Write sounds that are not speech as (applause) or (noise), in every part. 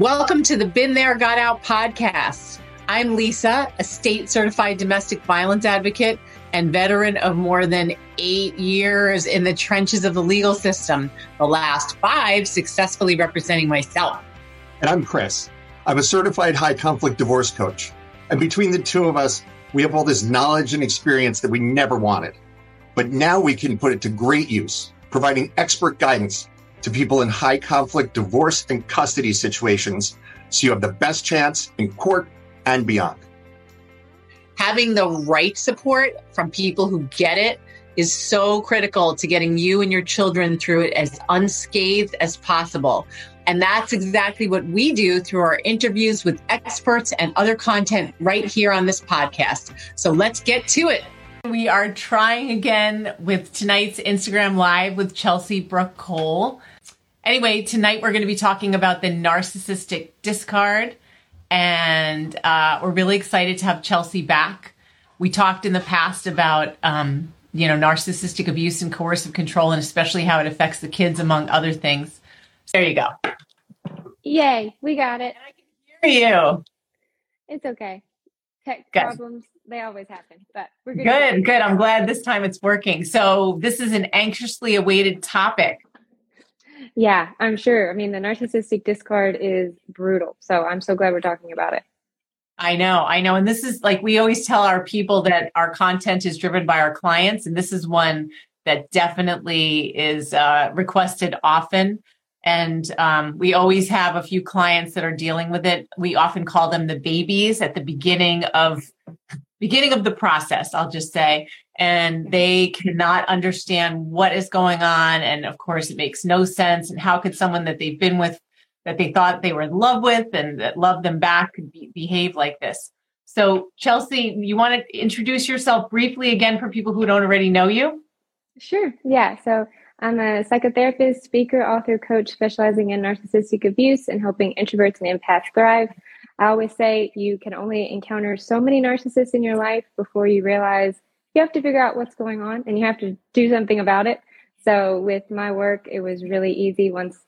Welcome to the Been There, Got Out podcast. I'm Lisa, a state certified domestic violence advocate and veteran of more than eight years in the trenches of the legal system, the last five successfully representing myself. And I'm Chris. I'm a certified high conflict divorce coach. And between the two of us, we have all this knowledge and experience that we never wanted. But now we can put it to great use, providing expert guidance to people in high conflict divorce and custody situations so you have the best chance in court and beyond. Having the right support from people who get it is so critical to getting you and your children through it as unscathed as possible. And that's exactly what we do through our interviews with experts and other content right here on this podcast. So let's get to it. We are trying again with tonight's Instagram Live with Chelsey Brooke Cole. Anyway, tonight we're going to be talking about the narcissistic discard, and uh, we're really excited to have Chelsey back. We talked in the past about um, you know narcissistic abuse and coercive control, and especially how it affects the kids, among other things. there you go. Yay, we got it. I can hear you. It's okay. Tech good. problems they always happen, but we're good. Good, good. I'm glad this time it's working. So this is an anxiously awaited topic yeah, I'm sure. I mean, the narcissistic discard is brutal. So I'm so glad we're talking about it. I know, I know. And this is like we always tell our people that our content is driven by our clients. And this is one that definitely is uh, requested often. And um, we always have a few clients that are dealing with it. We often call them the babies at the beginning of beginning of the process, I'll just say and they cannot understand what is going on. And of course, it makes no sense. And how could someone that they've been with, that they thought they were in love with and that loved them back, be, behave like this? So, Chelsey, you want to introduce yourself briefly again for people who don't already know you? Sure. Yeah. So, I'm a psychotherapist, speaker, author, coach specializing in narcissistic abuse and helping introverts and empaths thrive. I always say you can only encounter so many narcissists in your life before you realize you have to figure out what's going on and you have to do something about it. So with my work, it was really easy once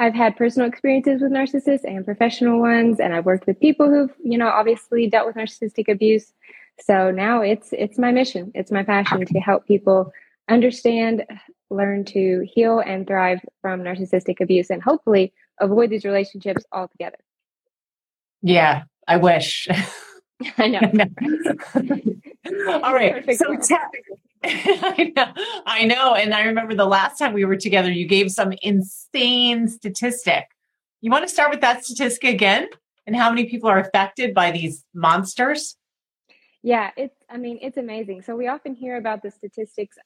I've had personal experiences with narcissists and professional ones, and I've worked with people who've, you know, obviously dealt with narcissistic abuse. So now it's it's my mission, it's my passion to help people understand, learn to heal and thrive from narcissistic abuse, and hopefully avoid these relationships altogether. Yeah, I wish. (laughs) (laughs) I know. (laughs) All right. So (laughs) I know, I know. And I remember the last time we were together, you gave some insane statistic. You want to start with that statistic again and how many people are affected by these monsters? Yeah, it's, I mean, it's amazing. So we often hear about the statistics,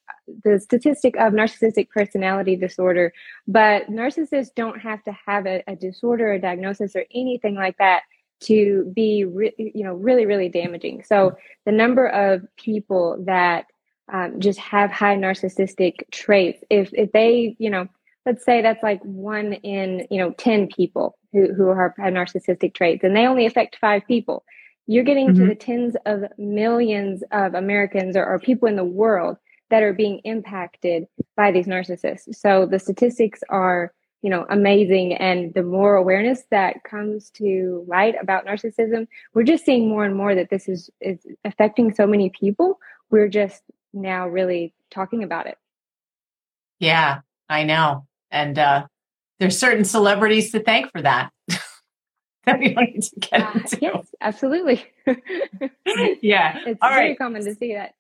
the statistic of narcissistic personality disorder, but narcissists don't have to have a, a disorder, a diagnosis, or anything like that to be re- you know really really damaging so the number of people that um, just have high narcissistic traits if if they you know let's say that's like one in you know 10 people who, who are, have narcissistic traits and they only affect five people you're getting mm-hmm. to the tens of millions of americans or, or people in the world that are being impacted by these narcissists so the statistics are you know amazing. And the more awareness that comes to light about narcissism we're just seeing more and more that this is is affecting so many people. We're just now really talking about it. Yeah i know. And uh there's certain celebrities to thank for that. (laughs) That we need to get uh, into. yes absolutely. (laughs) Yeah it's All very right. common to see that.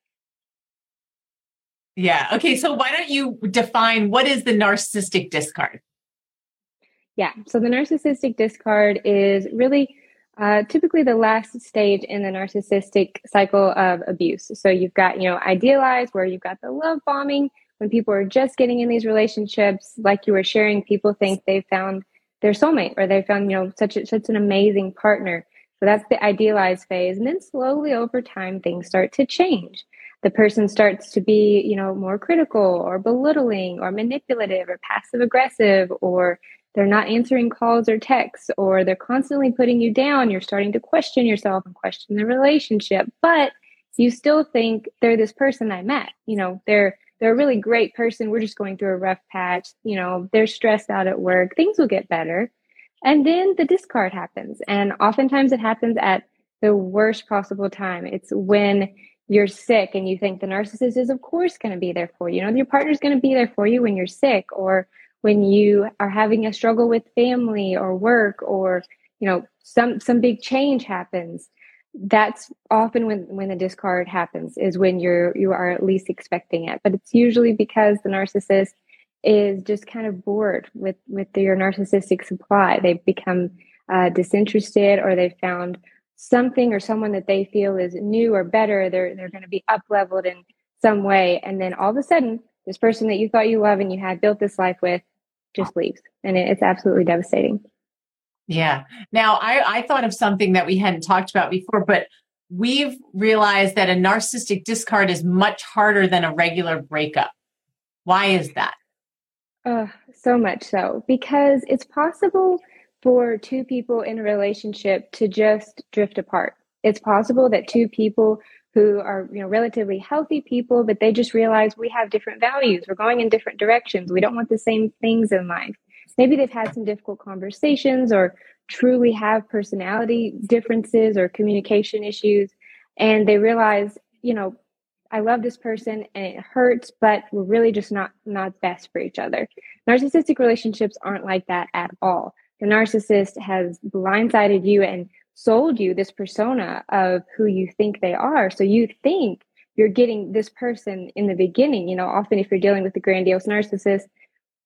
Yeah okay so why don't you define what is the narcissistic discard yeah. So the narcissistic discard is really uh, typically the last stage in the narcissistic cycle of abuse. So you've got, you know, idealized where you've got the love bombing when people are just getting in these relationships, like you were sharing, people think they've found their soulmate or they found, you know, such a, such an amazing partner. So that's the idealized phase. And then slowly over time, things start to change. The person starts to be, you know, more critical or belittling or manipulative or passive aggressive or they're not answering calls or texts or they're constantly putting you down. You're starting to question yourself and question the relationship. But you still think they're this person i met. You know they're they're a really great person. We're just going through a rough patch. You know they're stressed out at work. Things will get better. And then the discard happens. And oftentimes it happens at the worst possible time. It's when you're sick and you think the narcissist is, of course, going to be there for you. You know, your partner's going to be there for you when you're sick or when you are having a struggle with family or work or, you know, some some big change happens. That's often when when the discard happens is when you're you are at least expecting it. But it's usually because the narcissist is just kind of bored with with your narcissistic supply. They've become uh, disinterested, or they've found something or someone that they feel is new or better. They're they're going to be up leveled in some way, and then all of a sudden, this person that you thought you love and you had built this life with just leaves, and it, it's absolutely devastating. Yeah. Now, I I thought of something that we hadn't talked about before, but we've realized that a narcissistic discard is much harder than a regular breakup. Why is that? Uh, so much so because it's possible for two people in a relationship to just drift apart. It's possible that two people who are you know relatively healthy people but they just realize we have different values we're going in different directions we don't want the same things in life maybe they've had some difficult conversations or truly have personality differences or communication issues and they realize you know I love this person and it hurts, but we're really just not not best for each other. Narcissistic relationships aren't like that at all. The narcissist has blindsided you and sold you this persona of who you think they are. So you think you're getting this person in the beginning. You know, often if you're dealing with a grandiose narcissist,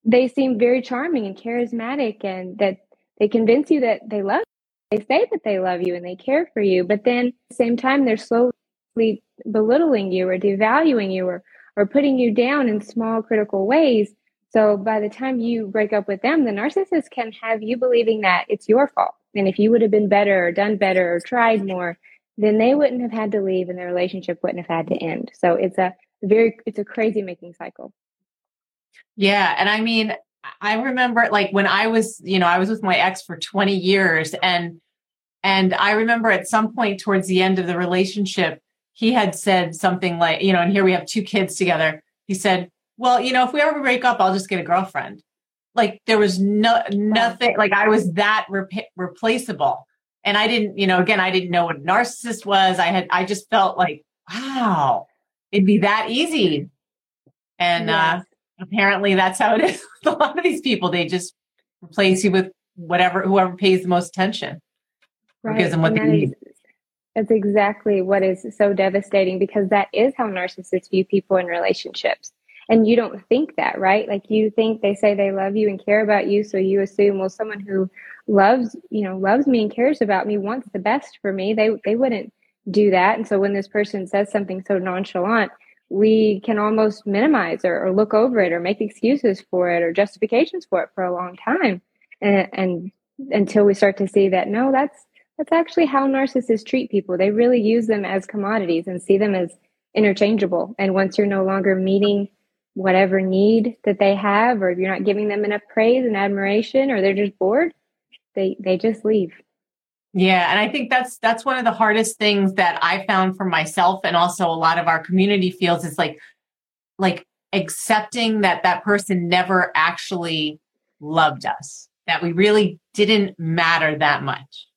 they seem very charming and charismatic and that they convince you that they love you. They say that they love you and they care for you, but then at the same time, they're slowly belittling you or devaluing you or, or putting you down in small critical ways. So by the time you break up with them, the narcissist can have you believing that it's your fault. And if you would have been better or done better or tried more, then they wouldn't have had to leave and the relationship wouldn't have had to end. So it's a very, it's a crazy making cycle. Yeah. And I mean, I remember like when I was, you know, I was with my ex for 20 years and, and I remember at some point towards the end of the relationship, he had said something like, you know, and here we have two kids together. He said, well, you know, if we ever break up, I'll just get a girlfriend. Like there was no nothing. Like I was that rep- replaceable, and I didn't, you know, again, I didn't know what a narcissist was. I had, I just felt like, wow, it'd be that easy. And uh, yes. uh, apparently, that's how it is. (laughs) With a lot of these people, they just replace you with whatever, whoever pays the most attention, right. gives them what and they need. Is, that's exactly what is so devastating because that is how narcissists view people in relationships. And you don't think that, right? Like you think they say they love you and care about you. So you assume, well, someone who loves, you know, loves me and cares about me wants the best for me. They, they wouldn't do that. And so when this person says something so nonchalant, we can almost minimize or, or look over it or make excuses for it or justifications for it for a long time. And, and until we start to see that, no, that's, that's actually how narcissists treat people. They really use them as commodities and see them as interchangeable. And once you're no longer meeting whatever need that they have, or if you're not giving them enough praise and admiration, or they're just bored, they they just leave. Yeah, and I think that's that's one of the hardest things that I found for myself, and also a lot of our community feels is like like accepting that that person never actually loved us, that we really didn't matter that much.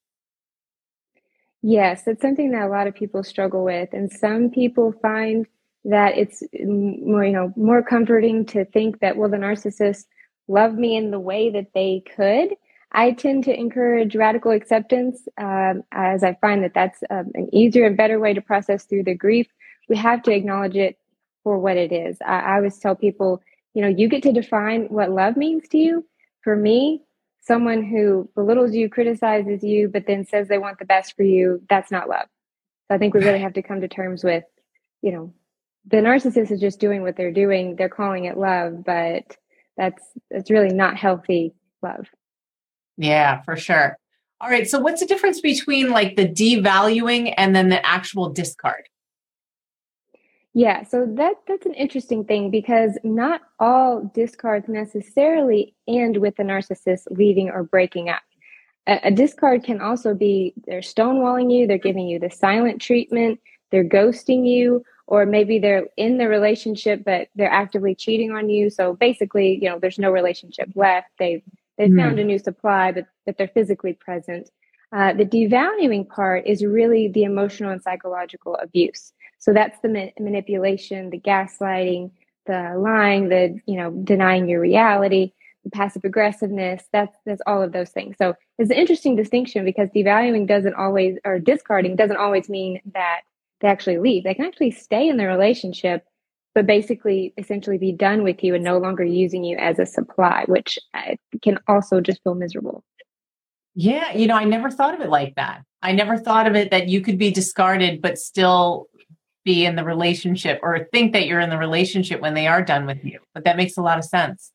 Yes, it's something that a lot of people struggle with. And some people find that it's more, you know, more comforting to think that, well, the narcissist loved me in the way that they could. I tend to encourage radical acceptance um, as I find that that's um, an easier and better way to process through the grief. We have to acknowledge it for what it is. I, I always tell people, you know, you get to define what love means to you. For me, someone who belittles you, criticizes you, but then says they want the best for you, that's not love. So I think we really have to come to terms with, you know, the narcissist is just doing what they're doing. They're calling it love, but that's that's really not healthy love. Yeah, for sure. All right. So what's the difference between like the devaluing and then the actual discard? Yeah, so that that's an interesting thing because not all discards necessarily end with the narcissist leaving or breaking up. A, a, discard can also be they're stonewalling you, they're giving you the silent treatment, they're ghosting you, or maybe they're in the relationship but they're actively cheating on you. So basically, you know, there's no relationship left. they've they mm. found a new supply, but that they're physically present. Uh, the devaluing part is really the emotional and psychological abuse. So that's the ma- manipulation, the gaslighting, the lying, the you know denying your reality, the passive aggressiveness. That's that's all of those things. So it's an interesting distinction because devaluing doesn't always or discarding doesn't always mean that they actually leave. They can actually stay in the relationship, but basically essentially be done with you and no longer using you as a supply, which uh, can also just feel miserable. Yeah, you know, I never thought of it like that. I never thought of it that you could be discarded but still be in the relationship or think that you're in the relationship when they are done with you. But that makes a lot of sense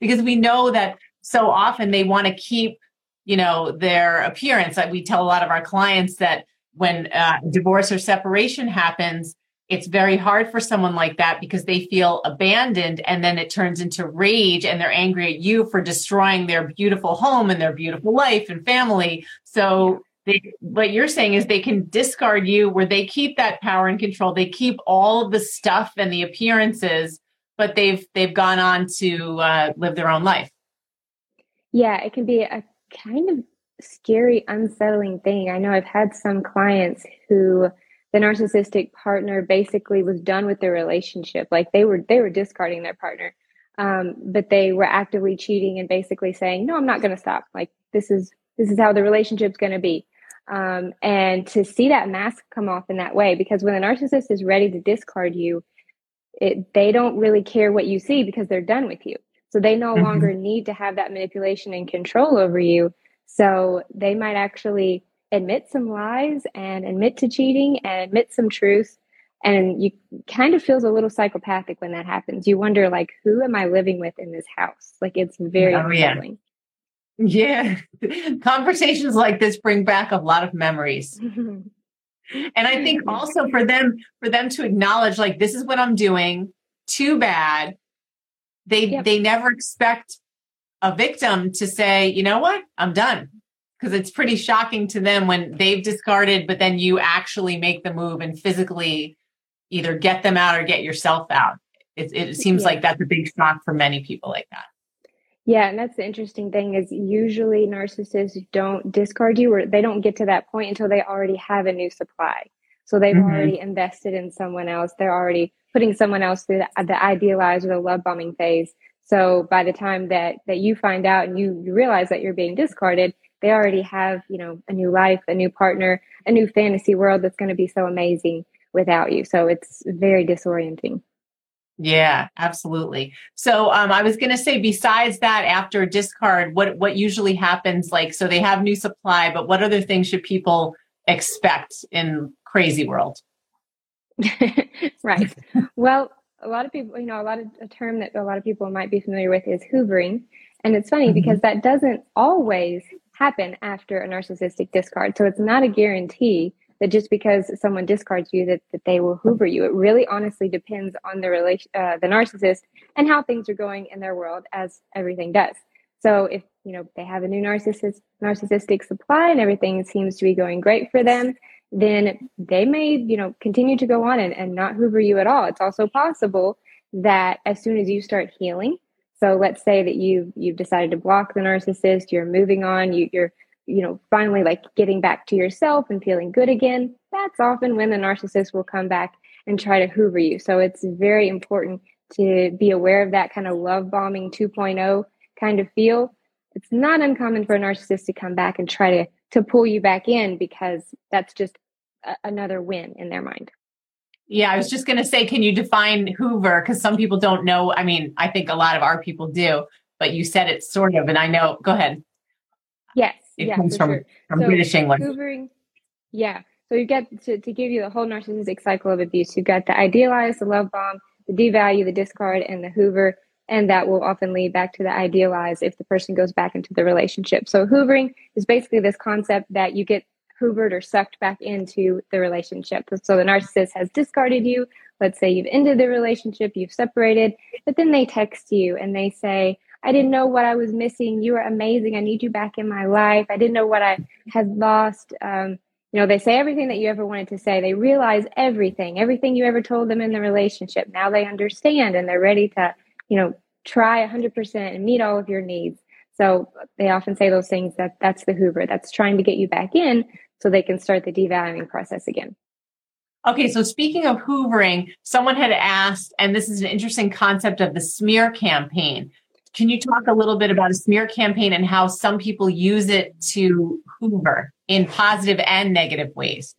because we know that so often they want to keep, you know, their appearance. We tell a lot of our clients that when uh, divorce or separation happens, it's very hard for someone like that because they feel abandoned and then it turns into rage and they're angry at you for destroying their beautiful home and their beautiful life and family. So they, what you're saying is they can discard you where they keep that power and control. They keep all the stuff and the appearances, but they've, they've gone on to uh, live their own life. Yeah, it can be a kind of scary, unsettling thing. I know I've had some clients who the narcissistic partner basically was done with their relationship. Like they were they were discarding their partner um, but they were actively cheating and basically saying no i'm not going to stop. Like this is this is how the relationship's going to be. Um, and to see that mask come off in that way because when a narcissist is ready to discard you it, they don't really care what you see because they're done with you. So they no mm-hmm. longer need to have that manipulation and control over you so they might actually admit some lies and admit to cheating and admit some truth. And you kind of feels a little psychopathic when that happens. You wonder like who am i living with in this house? Like it's very oh, unsettling. Yeah. yeah. (laughs) conversations like this bring back a lot of memories. (laughs) And i think also for them for them to acknowledge like this is what i'm doing. Too bad. They yep. they never expect a victim to say you know what i'm done because it's pretty shocking to them when they've discarded, but then you actually make the move and physically either get them out or get yourself out. It, it seems yeah. like that's a big shock for many people like that. Yeah, and that's the interesting thing is usually narcissists don't discard you or they don't get to that point until they already have a new supply. So they've mm-hmm. already invested in someone else. They're already putting someone else through the, the idealized or the love bombing phase. So by the time that that you find out and you, you realize that you're being discarded, they already have you know a new life a new partner a new fantasy world that's going to be so amazing without you. So it's very disorienting. Yeah absolutely. So um, i was going to say besides that after discard what what usually happens like so they have new supply but what other things should people expect in crazy world? (laughs) Right. Well a lot of people you know a lot of a term that a lot of people might be familiar with is hoovering and it's funny mm-hmm. because that doesn't always happen after a narcissistic discard. So it's not a guarantee that just because someone discards you that, that they will hoover you. It really honestly depends on the relation, uh, the narcissist and how things are going in their world as everything does. So if, you know, they have a new narcissist, narcissistic supply and everything seems to be going great for them, then they may, you know, continue to go on and, and not hoover you at all. It's also possible that as soon as you start healing, so let's say that you you've decided to block the narcissist, you're moving on, you, you're you know finally like getting back to yourself and feeling good again. That's often when the narcissist will come back and try to hoover you. So it's very important to be aware of that kind of love bombing 2.0 kind of feel. It's not uncommon for a narcissist to come back and try to to pull you back in because that's just a, another win in their mind. Yeah, I was just going to say, can you define Hoover? Because some people don't know. I mean, I think a lot of our people do, but you said it sort of, and I know. Go ahead. Yes, it yeah, comes from sure. from so British English. Hoovering, yeah. So you get to, to give you the whole narcissistic cycle of abuse. You've got the idealize, the love bomb, the devalue, the discard, and the Hoover, and that will often lead back to the idealize if the person goes back into the relationship. So hoovering is basically this concept that you get hoovered or sucked back into the relationship. So the narcissist has discarded you. Let's say you've ended the relationship, you've separated, but then they text you and they say, I didn't know what I was missing. You are amazing. I need you back in my life. I didn't know what I had lost. Um, you know, they say everything that you ever wanted to say. They realize everything, everything you ever told them in the relationship. Now they understand and they're ready to, you know, try 100% and meet all of your needs. So they often say those things that that's the Hoover that's trying to get you back in so they can start the devaluing process again. Okay, so speaking of hoovering, someone had asked, and this is an interesting concept of the smear campaign. Can you talk a little bit about a smear campaign and how some people use it to hoover in positive and negative ways?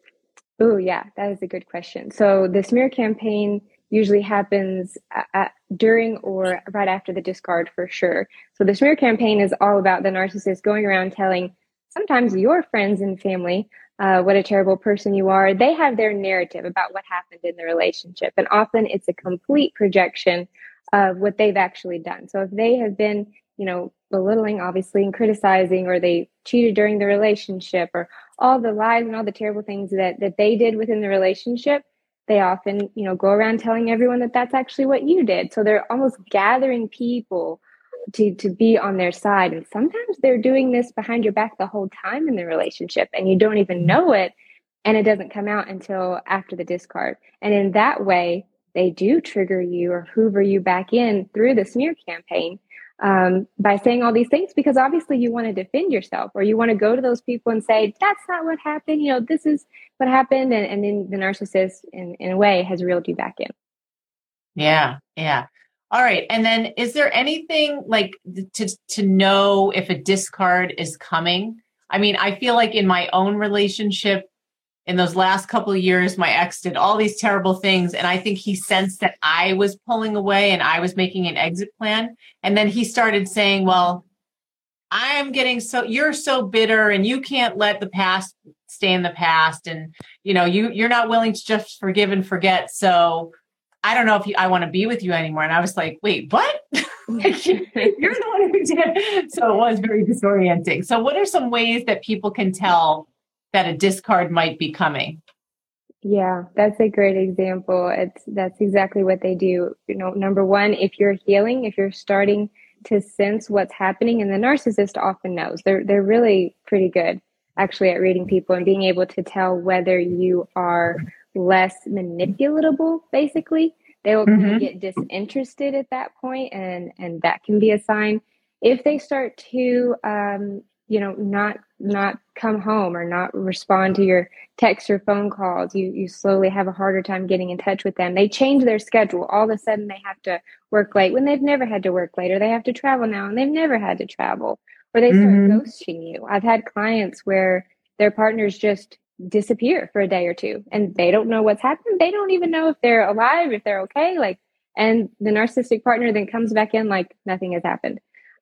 Oh, yeah, that is a good question. So the smear campaign usually happens at, during or right after the discard for sure. So the smear campaign is all about the narcissist going around telling sometimes your friends and family uh, what a terrible person you are. They have their narrative about what happened in the relationship. And often it's a complete projection of what they've actually done. So if they have been, you know, belittling, obviously, and criticizing, or they cheated during the relationship, or all the lies and all the terrible things that, that they did within the relationship, they often, you know, go around telling everyone that that's actually what you did. So they're almost gathering people to to be on their side. And sometimes they're doing this behind your back the whole time in the relationship and you don't even know it and it doesn't come out until after the discard. And in that way they do trigger you or hoover you back in through the smear campaign um, by saying all these things because obviously you want to defend yourself or you want to go to those people and say that's not what happened. You know this is what happened. And, and then the narcissist in, in a way has reeled you back in. Yeah yeah all right. And then is there anything like to to know if a discard is coming? I mean, I feel like in my own relationship in those last couple of years my ex did all these terrible things and I think he sensed that I was pulling away and I was making an exit plan and then he started saying, "Well, I'm getting so you're so bitter and you can't let the past stay in the past and you know, you you're not willing to just forgive and forget. So I don't know if you, I want to be with you anymore. And I was like, wait, what? (laughs) you're the one who did. So it was very disorienting. So, what are some ways that people can tell that a discard might be coming? Yeah, that's a great example. It's that's exactly what they do. You know, number one, if you're healing, if you're starting to sense what's happening, and the narcissist often knows. They're they're really pretty good actually at reading people and being able to tell whether you are less manipulatable basically they will mm-hmm. get disinterested at that point and and that can be a sign if they start to um, you know not not come home or not respond to your texts or phone calls you you slowly have a harder time getting in touch with them they change their schedule all of a sudden they have to work late when they've never had to work late or they have to travel now and they've never had to travel or they start mm-hmm. ghosting you i've had clients where their partners just disappear for a day or two and they don't know what's happened. They don't even know if they're alive, if they're okay. Like, and the narcissistic partner then comes back in like nothing has happened.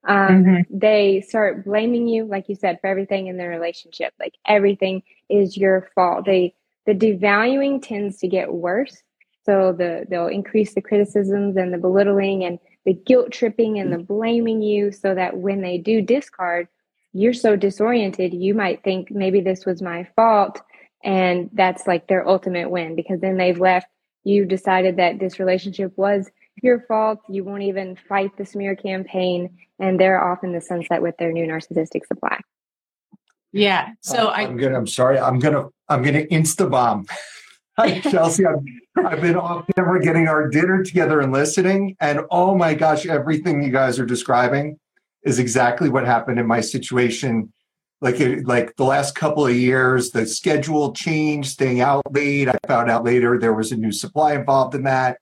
Um, mm-hmm. They start blaming you, like you said, for everything in the relationship. Like everything is your fault. They the devaluing tends to get worse. So the they'll increase the criticisms and the belittling and the guilt tripping and the blaming you, so that when they do discard, you're so disoriented, you might think maybe this was my fault. And that's like their ultimate win because then they've left. You decided that this relationship was your fault. You won't even fight the smear campaign. And they're off in the sunset with their new narcissistic supply. Yeah. So uh, I, I'm gonna. I'm sorry. I'm gonna. I'm gonna insta bomb. (laughs) Hi, Chelsey. I've, I've been off camera getting our dinner together and listening, and oh my gosh, everything you guys are describing is exactly what happened in my situation. Like it, like the last couple of years, the schedule changed, staying out late. I found out later there was a new supply involved in that,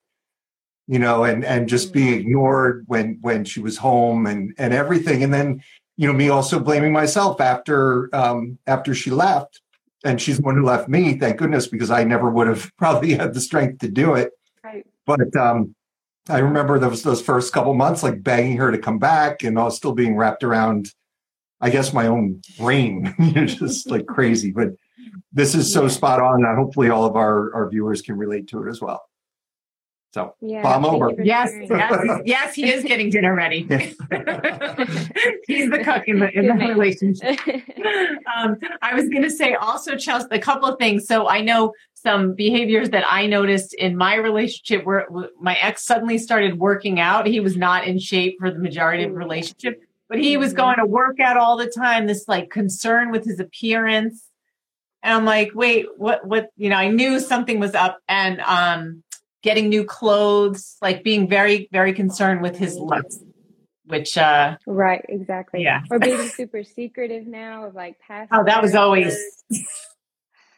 you know, and and just being mm-hmm. ignored when when she was home and and everything. And then you know me also blaming myself after um, after she left, and she's the one who left me. Thank goodness, because I never would have (laughs) probably had the strength to do it. Right. But um, I remember those those first couple months, like begging her to come back, and I was still being wrapped around, I guess, my own brain, (laughs) just like crazy. But this is so spot on, and hopefully all of our our viewers can relate to it as well. So yeah, bomb over. Yes, yes, yes, he is getting dinner ready. (laughs) He's the cook in the in the relationship. (laughs) Um, I was going to say also, Chelsey, a couple of things. So I know some behaviors that I noticed in my relationship where my ex suddenly started working out. He was not in shape for the majority of the relationship, but he was mm-hmm. going to work out all the time. This like concern with his appearance. And I'm like, wait, what, what, you know, I knew something was up and, um, getting new clothes, like being very, very concerned with his looks. which uh right exactly yeah or being (laughs) super secretive now of like past oh that was always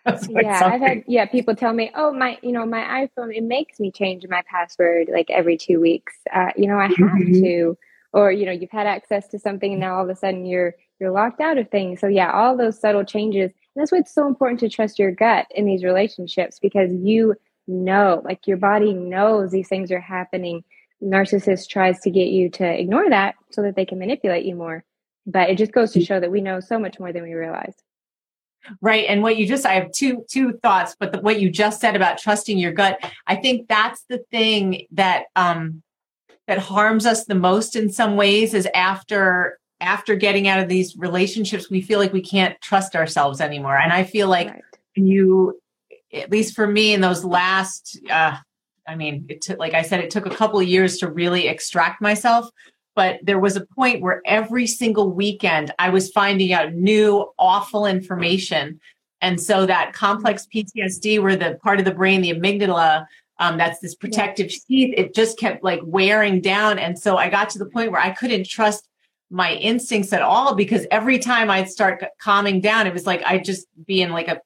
(laughs) yeah i've had yeah people tell me oh my you know my iphone it makes me change my password like every two weeks uh, you know i have mm-hmm. to or you know you've had access to something and now all of a sudden you're you're locked out of things so yeah all those subtle changes and that's why it's so important to trust your gut in these relationships because you know like your body knows these things are happening narcissist tries to get you to ignore that so that they can manipulate you more. But it just goes to mm. show that we know so much more than we realize. Right. And what you just, I have two, two thoughts, but the, what you just said about trusting your gut, I think that's the thing that, um, that harms us the most in some ways is after, after getting out of these relationships, we feel like we can't trust ourselves anymore. And I feel like right. you, at least for me in those last, uh, I mean, it took, like I said, it took a couple of years to really extract myself. But there was a point where every single weekend I was finding out new awful information. And so that complex PTSD, where the part of the brain, the amygdala, um, that's this protective sheath, it just kept like wearing down. And so I got to the point where I couldn't trust my instincts at all because every time I'd start calming down, it was like I'd just be in like a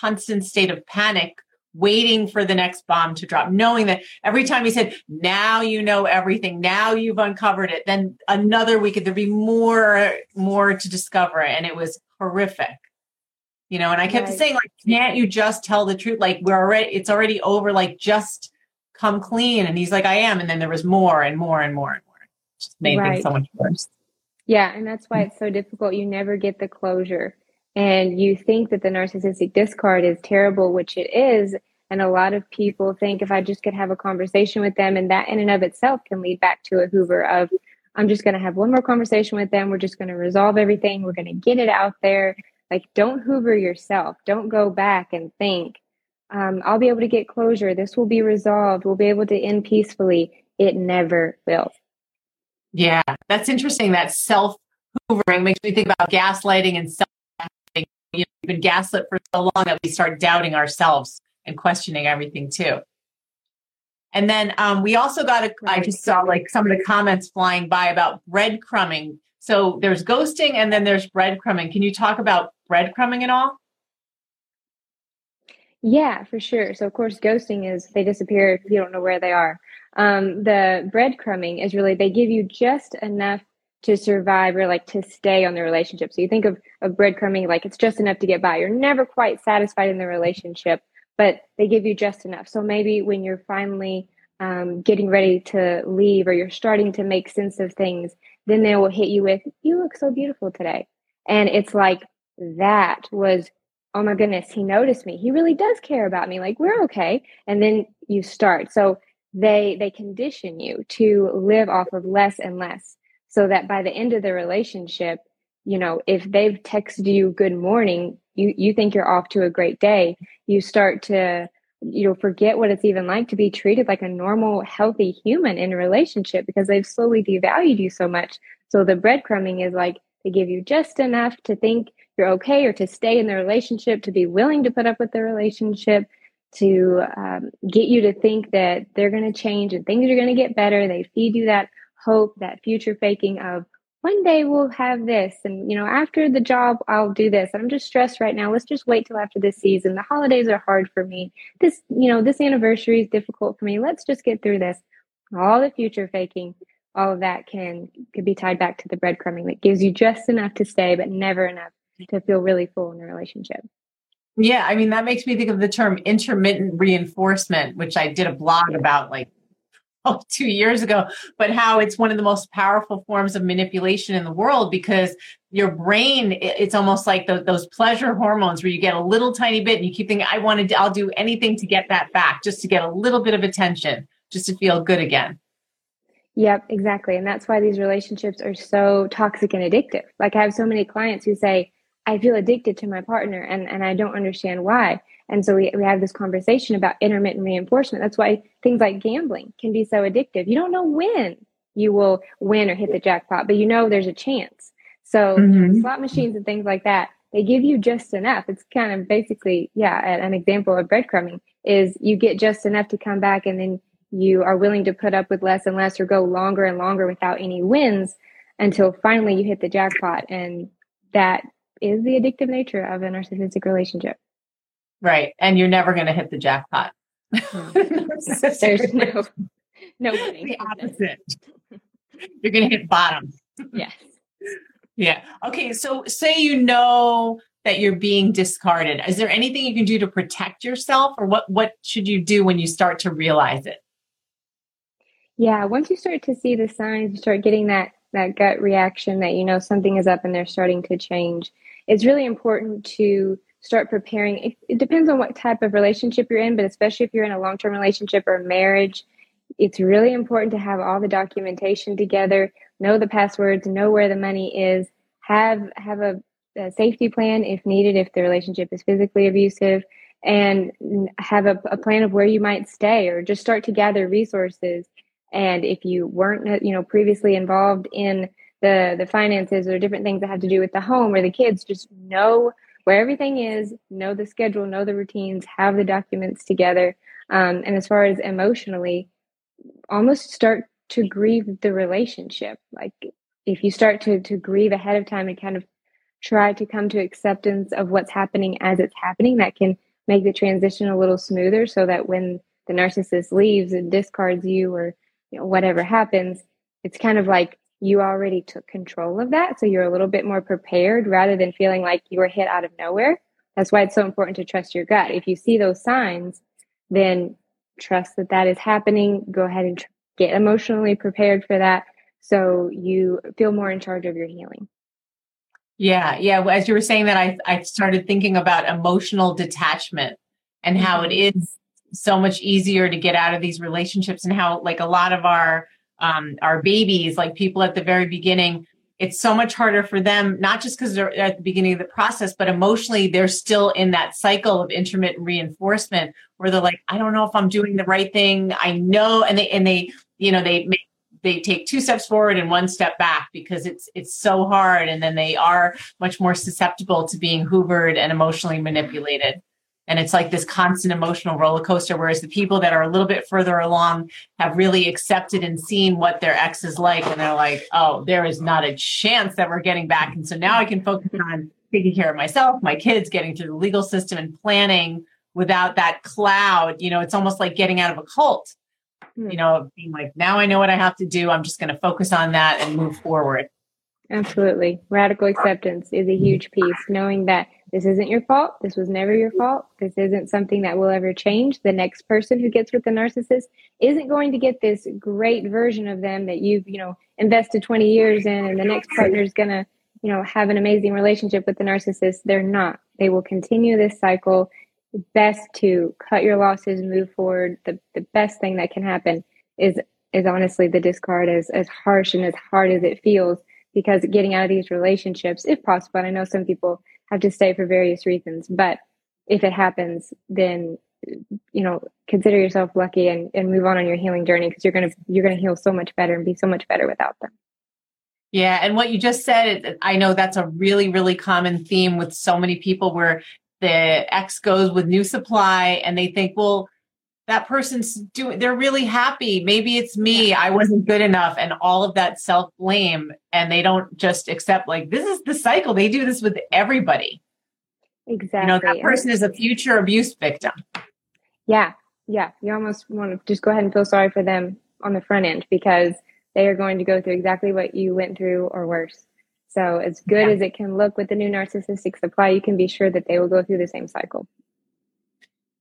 constant state of panic waiting for the next bomb to drop, knowing that every time he said, now you know everything, now you've uncovered it, then another week there'd be more, more to discover. And it was horrific. You know, and I kept right. saying, like, can't you just tell the truth? Like, we're already, it's already over. Like, just come clean. And he's like, I am. And then there was more and more and more and more. It just made right. things so much worse. Yeah. And that's why mm. it's so difficult. You never get the closure and you think that the narcissistic discard is terrible, which it is. And a lot of people think if I just could have a conversation with them, and that in and of itself can lead back to a Hoover of, I'm just going to have one more conversation with them. We're just going to resolve everything. We're going to get it out there. Like, don't Hoover yourself. Don't go back and think, um, I'll be able to get closure. This will be resolved. We'll be able to end peacefully. It never will. Yeah, that's interesting. That self hoovering makes me think about gaslighting and self been gaslit for so long that we start doubting ourselves and questioning everything too. And then um, we also got a, I just saw like some of the comments flying by about breadcrumbing. So there's ghosting and then there's breadcrumbing. Can you talk about breadcrumbing at all? Yeah, for sure. So of course, ghosting is they disappear if you don't know where they are. Um, the breadcrumbing is really they give you just enough to survive or like to stay on the relationship. So you think of, of breadcrumbing like it's just enough to get by. You're never quite satisfied in the relationship, but they give you just enough. So maybe when you're finally um, getting ready to leave or you're starting to make sense of things, then they will hit you with, You look so beautiful today. And it's like, that was, oh my goodness, he noticed me. He really does care about me. Like, we're okay. And then you start. So they they condition you to live off of less and less so that by the end of the relationship, you know, if they've texted you good morning, you you think you're off to a great day, you start to you know forget what it's even like to be treated like a normal healthy human in a relationship because they've slowly devalued you so much. So the breadcrumbing is like they give you just enough to think you're okay or to stay in the relationship to be willing to put up with the relationship to um, get you to think that they're going to change and things are going to get better. They feed you that hope, that future faking of one day we'll have this and you know after the job i'll do this. I'm just stressed right now. Let's just wait till after this season. The holidays are hard for me. This you know this anniversary is difficult for me. Let's just get through this. All the future faking all of that can could be tied back to the breadcrumbing that gives you just enough to stay but never enough to feel really full in a relationship. Yeah i mean that makes me think of the term intermittent reinforcement which i did a blog about like (laughs) oh, two years ago, but how it's one of the most powerful forms of manipulation in the world because your brain, it's almost like the, those pleasure hormones where you get a little tiny bit and you keep thinking, I want to, I'll do anything to get that back, just to get a little bit of attention, just to feel good again. Yep, exactly. And that's why these relationships are so toxic and addictive. Like I have so many clients who say, I feel addicted to my partner and, and I don't understand why. And so we, we have this conversation about intermittent reinforcement. That's why things like gambling can be so addictive. You don't know when you will win or hit the jackpot, but you know there's a chance. So mm-hmm. slot machines and things like that, they give you just enough. It's kind of basically, yeah, an example of breadcrumbing is you get just enough to come back and then you are willing to put up with less and less or go longer and longer without any wins until finally you hit the jackpot. And that is the addictive nature of a narcissistic relationship. Right. And you're never going to hit the jackpot. Hmm. (laughs) There's no, no winning. The opposite. You're going to hit bottom. Yes. Yeah. Okay. So say you know that you're being discarded. Is there anything you can do to protect yourself or what, what should you do when you start to realize it? Yeah. Once you start to see the signs, you start getting that, that gut reaction that you know something is up and they're starting to change. It's really important to start preparing. It, it depends on what type of relationship you're in, but especially if you're in a long term relationship or marriage, it's really important to have all the documentation together, know the passwords, know where the money is, have have a, a safety plan if needed if the relationship is physically abusive, and have a, a plan of where you might stay, or just start to gather resources. And if you weren't, uh, you know, previously involved in the the finances or different things that have to do with the home or the kids, just know where everything is, know the schedule, know the routines, have the documents together. Um, and as far as emotionally, almost start to grieve the relationship. Like if you start to to grieve ahead of time and kind of try to come to acceptance of what's happening as it's happening, that can make the transition a little smoother so that when the narcissist leaves and discards you or you know, whatever happens, it's kind of like you already took control of that. So you're a little bit more prepared rather than feeling like you were hit out of nowhere. That's why it's so important to trust your gut. If you see those signs, then trust that that is happening. Go ahead and tr- get emotionally prepared for that so you feel more in charge of your healing. Yeah, yeah. As you were saying that, I I started thinking about emotional detachment and how it mm-hmm. so much easier to get out of these relationships and how like a lot of our um, our babies, like people at the very beginning, it's so much harder for them, not just because they're at the beginning of the process, but emotionally, they're still in that cycle of intermittent reinforcement where they're like, I don't know if I'm doing the right thing. I know. And they, and they, you know, they make, they take two steps forward and one step back because it's it's so hard and then they are much more susceptible to being hoovered and emotionally manipulated and it's like this constant emotional roller coaster whereas the people that are a little bit further along have really accepted and seen what their ex is like and they're like oh there is not a chance that we're getting back. And so now i can focus on taking care of myself my kids getting through the legal system and planning without that cloud. You know it's almost like getting out of a cult. You know being like now i know what i have to do. I'm just going to focus on that and move forward. Absolutely. Radical acceptance is a huge piece knowing that this isn't your fault. This was never your fault. This isn't something that will ever change. The next person who gets with the narcissist isn't going to get this great version of them that you've, you know, invested 20 years in and the next partner is going to, you know, have an amazing relationship with the narcissist. They're not. They will continue this cycle. best to cut your losses, move forward. The the best thing that can happen is is honestly the discard as as harsh and as hard as it feels because getting out of these relationships, if possible, and I know some people have to stay for various reasons. But if it happens, then you know consider yourself lucky and, and move on on your healing journey because you're gonna you're gonna heal so much better and be so much better without them. Yeah, and what you just said, I know that's a really really common theme with so many people where the ex goes with new supply and they think, well, that person's doing they're really happy. Maybe it's me. I wasn't good enough. And all of that self blame and they don't just accept like this is the cycle. They do this with everybody. Exactly you know that person is a future abuse victim. Yeah. Yeah. You almost want to just go ahead and feel sorry for them on the front end because they are going to go through exactly what you went through or worse. So as good yeah. as it can look with the new narcissistic supply you can be sure that they will go through the same cycle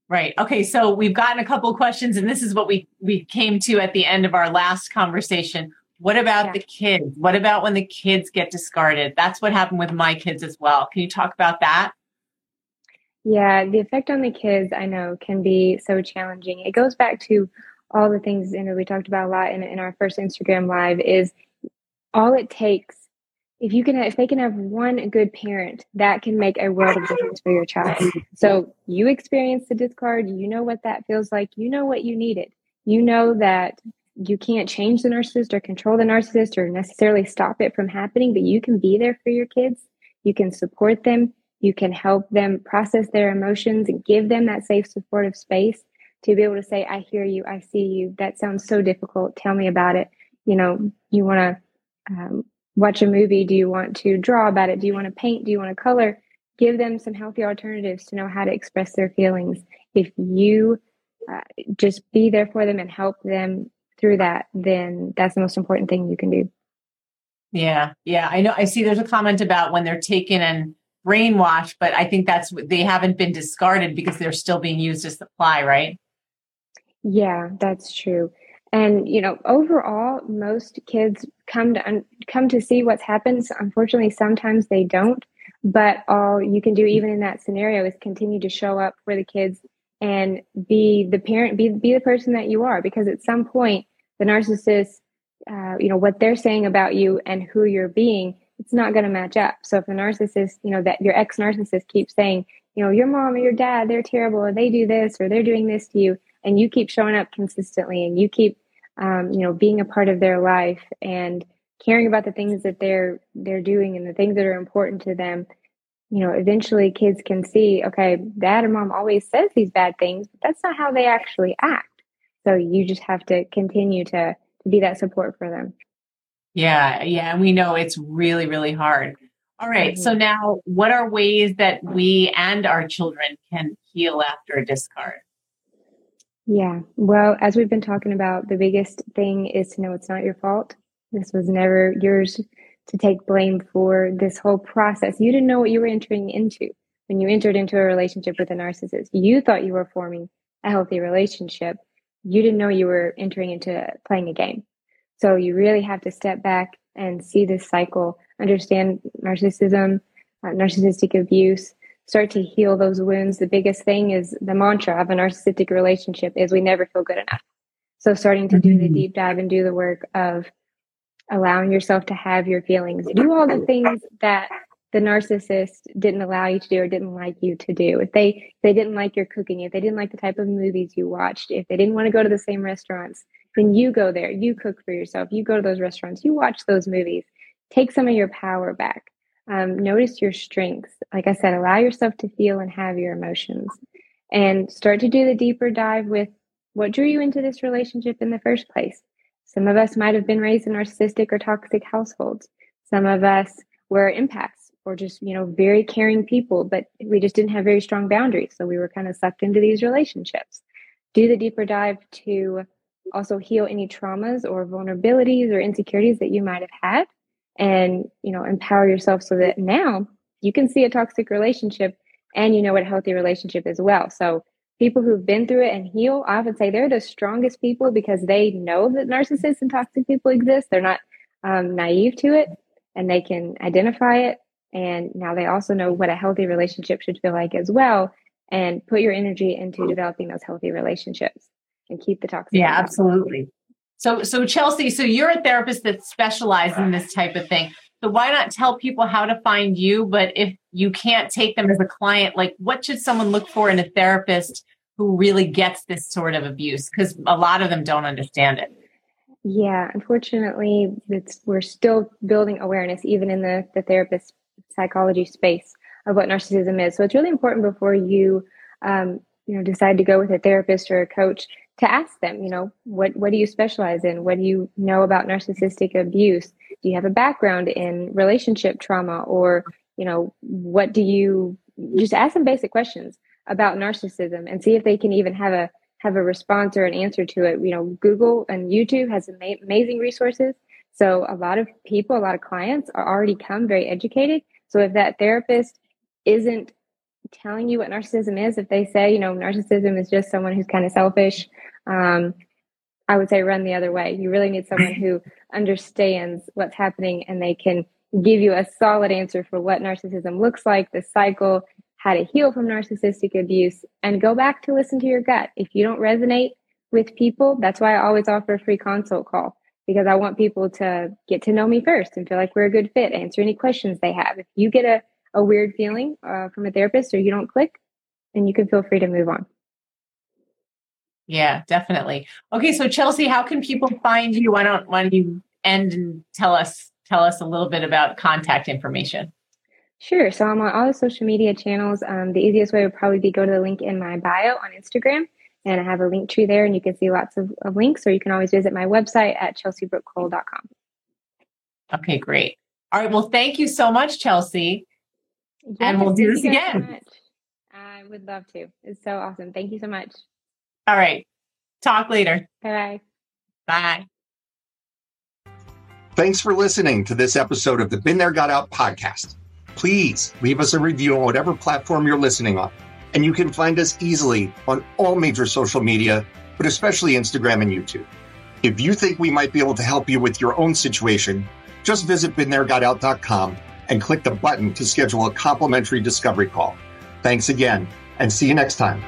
Right. Okay. So we've gotten a couple questions, and this is what we we came to at the end of our last conversation. What about yeah. the kids? What about when the kids get discarded? That's what happened with my kids as well. Can you talk about that? Yeah, the effect on the kids I know can be so challenging. It goes back to all the things you know we talked about a lot in, in our first Instagram live is all it takes if you can if they can have one good parent that can make a world of difference for your child. So you experience the discard you know what that feels like you know what you needed. You know that you can't change the narcissist or control the narcissist or necessarily stop it from happening but you can be there for your kids. You can support them. You can help them process their emotions and give them that safe supportive space to be able to say i hear you. I see you. That sounds so difficult. Tell me about it. You know you want to um, watch a movie? Do you want to draw about it? Do you want to paint? Do you want to color? Give them some healthy alternatives to know how to express their feelings. If you uh, just be there for them and help them through that, then that's the most important thing you can do. Yeah, yeah. I know. I see there's a comment about when they're taken and brainwashed, but I think that's they haven't been discarded because they're still being used as supply, right? Yeah, that's true. And you know, overall, most kids come to un- come to see what's happened. Unfortunately, sometimes they don't. But all you can do, even in that scenario, is continue to show up for the kids and be the parent, be be the person that you are. Because at some point, the narcissist, uh, you know, what they're saying about you and who you're being, it's not going to match up. So if the narcissist, you know, that your ex narcissist keeps saying, you know, your mom or your dad, they're terrible, or they do this, or they're doing this to you, and you keep showing up consistently and you keep um, you know being a part of their life and caring about the things that they're they're doing and the things that are important to them you know eventually kids can see okay dad or mom always says these bad things but that's not how they actually act. So you just have to continue to to be that support for them. Yeah yeah and we know it's really really hard. All right, mm-hmm. so now what are ways that we and our children can heal after a discard yeah. Well, as we've been talking about, the biggest thing is to know it's not your fault. This was never yours to take blame for this whole process. You didn't know what you were entering into when you entered into a relationship with a narcissist. You thought you were forming a healthy relationship. You didn't know you were entering into playing a game. So you really have to step back and see this cycle, understand narcissism, uh, narcissistic abuse, start to heal those wounds, the biggest thing is the mantra of a narcissistic relationship is we never feel good enough. So starting to do the mm-hmm. deep dive and do the work of allowing yourself to have your feelings, do all the things that the narcissist didn't allow you to do or didn't like you to do. If they if they didn't like your cooking, if they didn't like the type of movies you watched, if they didn't want to go to the same restaurants, then you go there, you cook for yourself, you go to those restaurants, you watch those movies. Take some of your power back. Um, notice your strengths. Like I said, allow yourself to feel and have your emotions and start to do the deeper dive with what drew you into this relationship in the first place. Some of us might have been raised in narcissistic or toxic households. Some of us were empaths or just, you know, very caring people, but we just didn't have very strong boundaries. So we were kind of sucked into these relationships. Do the deeper dive to also heal any traumas or vulnerabilities or insecurities that you might have had and you know empower yourself so that now you can see a toxic relationship and you know what a healthy relationship is well. So people who've been through it and heal i often say they're the strongest people because they know that narcissists and toxic people exist. They're not um, naive to it and they can identify it. And now they also know what a healthy relationship should feel like as well and put your energy into developing those healthy relationships and keep the toxic yeah absolutely so, so Chelsey, so you're a therapist that specializes in this type of thing. So why not tell people how to find you? But if you can't take them as a client, like what should someone look for in a therapist who really gets this sort of abuse? Because a lot of them don't understand it. Yeah, unfortunately, it's, we're still building awareness, even in the, the therapist psychology space, of what narcissism is. So it's really important before you, um, you know, decide to go with a therapist or a coach to ask them, you know, what, what do you specialize in? What do you know about narcissistic abuse? Do you have a background in relationship trauma or, you know, what do you just ask them basic questions about narcissism and see if they can even have a have a response or an answer to it. You know, Google and YouTube has ama- amazing resources. So a lot of people, a lot of clients are already come very educated. So if that therapist isn't telling you what narcissism is, if they say, you know, narcissism is just someone who's kind of selfish um, I would say run the other way. You really need someone who (laughs) understands what's happening and they can give you a solid answer for what narcissism looks like, the cycle, how to heal from narcissistic abuse, and go back to listen to your gut. If you don't resonate with people, that's why I always offer a free consult call because I want people to get to know me first and feel like we're a good fit, answer any questions they have. If you get a, a weird feeling uh, from a therapist or you don't click, then you can feel free to move on. Yeah, definitely. Okay, so Chelsey, how can people find you? Why don't why don't you end and tell us tell us a little bit about contact information? Sure. So I'm on all the social media channels. Um, the easiest way would probably be go to the link in my bio on Instagram, and I have a Linktree there, and you can see lots of, of links. Or you can always visit my website at chelseybrookeCole.com. Okay, great. All right. Well, thank you so much, Chelsey. Yes, and we'll do this again. I would love to. It's so awesome. Thank you so much. All right. Talk later. Bye bye. Bye. Thanks for listening to this episode of the Been There Got Out podcast. Please leave us a review on whatever platform you're listening on. And you can find us easily on all major social media, but especially Instagram and YouTube. If you think we might be able to help you with your own situation, just visit BeenThereGotOut.com and click the button to schedule a complimentary discovery call. Thanks again, and see you next time.